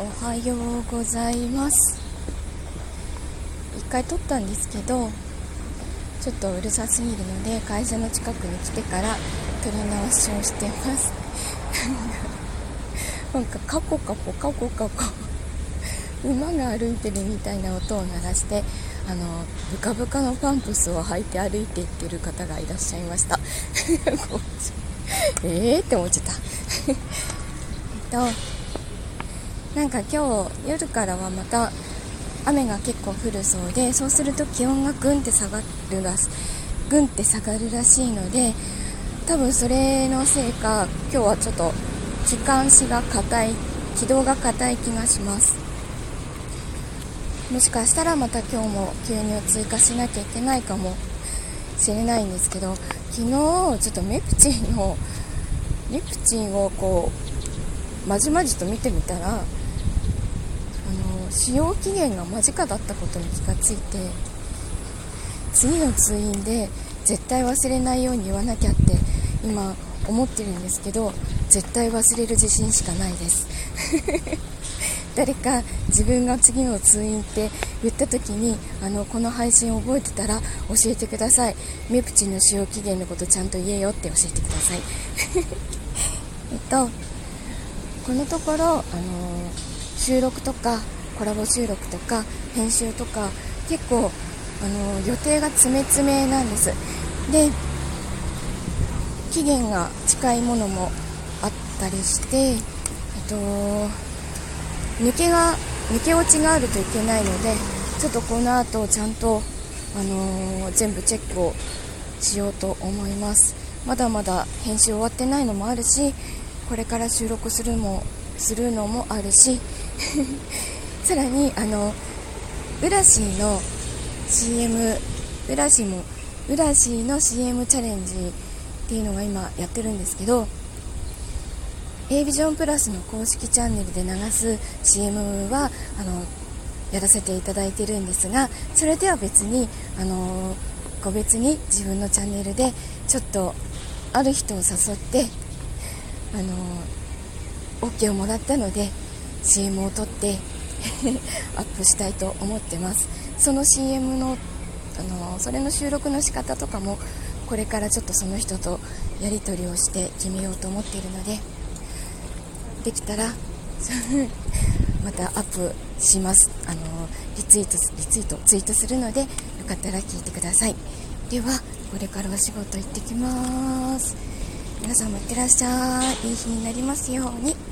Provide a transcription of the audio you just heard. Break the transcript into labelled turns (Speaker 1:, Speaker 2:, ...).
Speaker 1: おはようございます。一回撮ったんですけどちょっとうるさすぎるので会社の近くに来てから撮り直しをしてます。なんかカコカコカコカコ馬が歩いてるみたいな音を鳴らしてあのブカブカのパンプスを履いて歩いていってる方がいらっしゃいました。えーって思っちゃった。えっとなんか今日夜からはまた雨が結構降るそうでそうすると気温がぐんって下がるらぐんって下がるらしいので多分それのせいか今日はちょっと気管支が硬い気道が硬い気がします。もしかしたらまた今日も牛乳を追加しなきゃいけないかもしれないんですけど昨日ちょっとメプチンのメプチンをこうまじまじと見てみたら使用期限が間近だったことに気がついて次の通院で絶対忘れないように言わなきゃって今思ってるんですけど絶対忘れる自信しかないです。誰か自分が次の通院って言った時にあのこの配信覚えてたら教えてください。メプチンの使用期限のことちゃんと言えよって教えてください。えっとこのところ、あの、収録とかコラボ収録とか編集とか結構あの予定が詰め詰めなんです。で期限が近いものもあったりしてと抜けが抜け落ちがあるといけないのでちょっとこの後ちゃんと、あのー、全部チェックをしようと思います。まだまだ編集終わってないのもあるしこれから収録するもするのもあるし。さらにあのウラシーの CM ウラシーもウラシーの CM チャレンジっていうのが今やってるんですけど a ビジョンプラスの公式チャンネルで流す CM はあのやらせていただいてるんですがそれでは別にあの個別に自分のチャンネルでちょっとある人を誘ってあの OK をもらったので CM を撮って アップしたいと思ってます。その CM のあのそれの収録の仕方とかもこれからちょっとその人とやり取りをして決めようと思っているのでできたら またアップします。あのリツイートリツイートツイートするのでよかったら聞いてください。ではこれからお仕事行ってきます。皆さんもいってらっしゃい。いい日になりますように。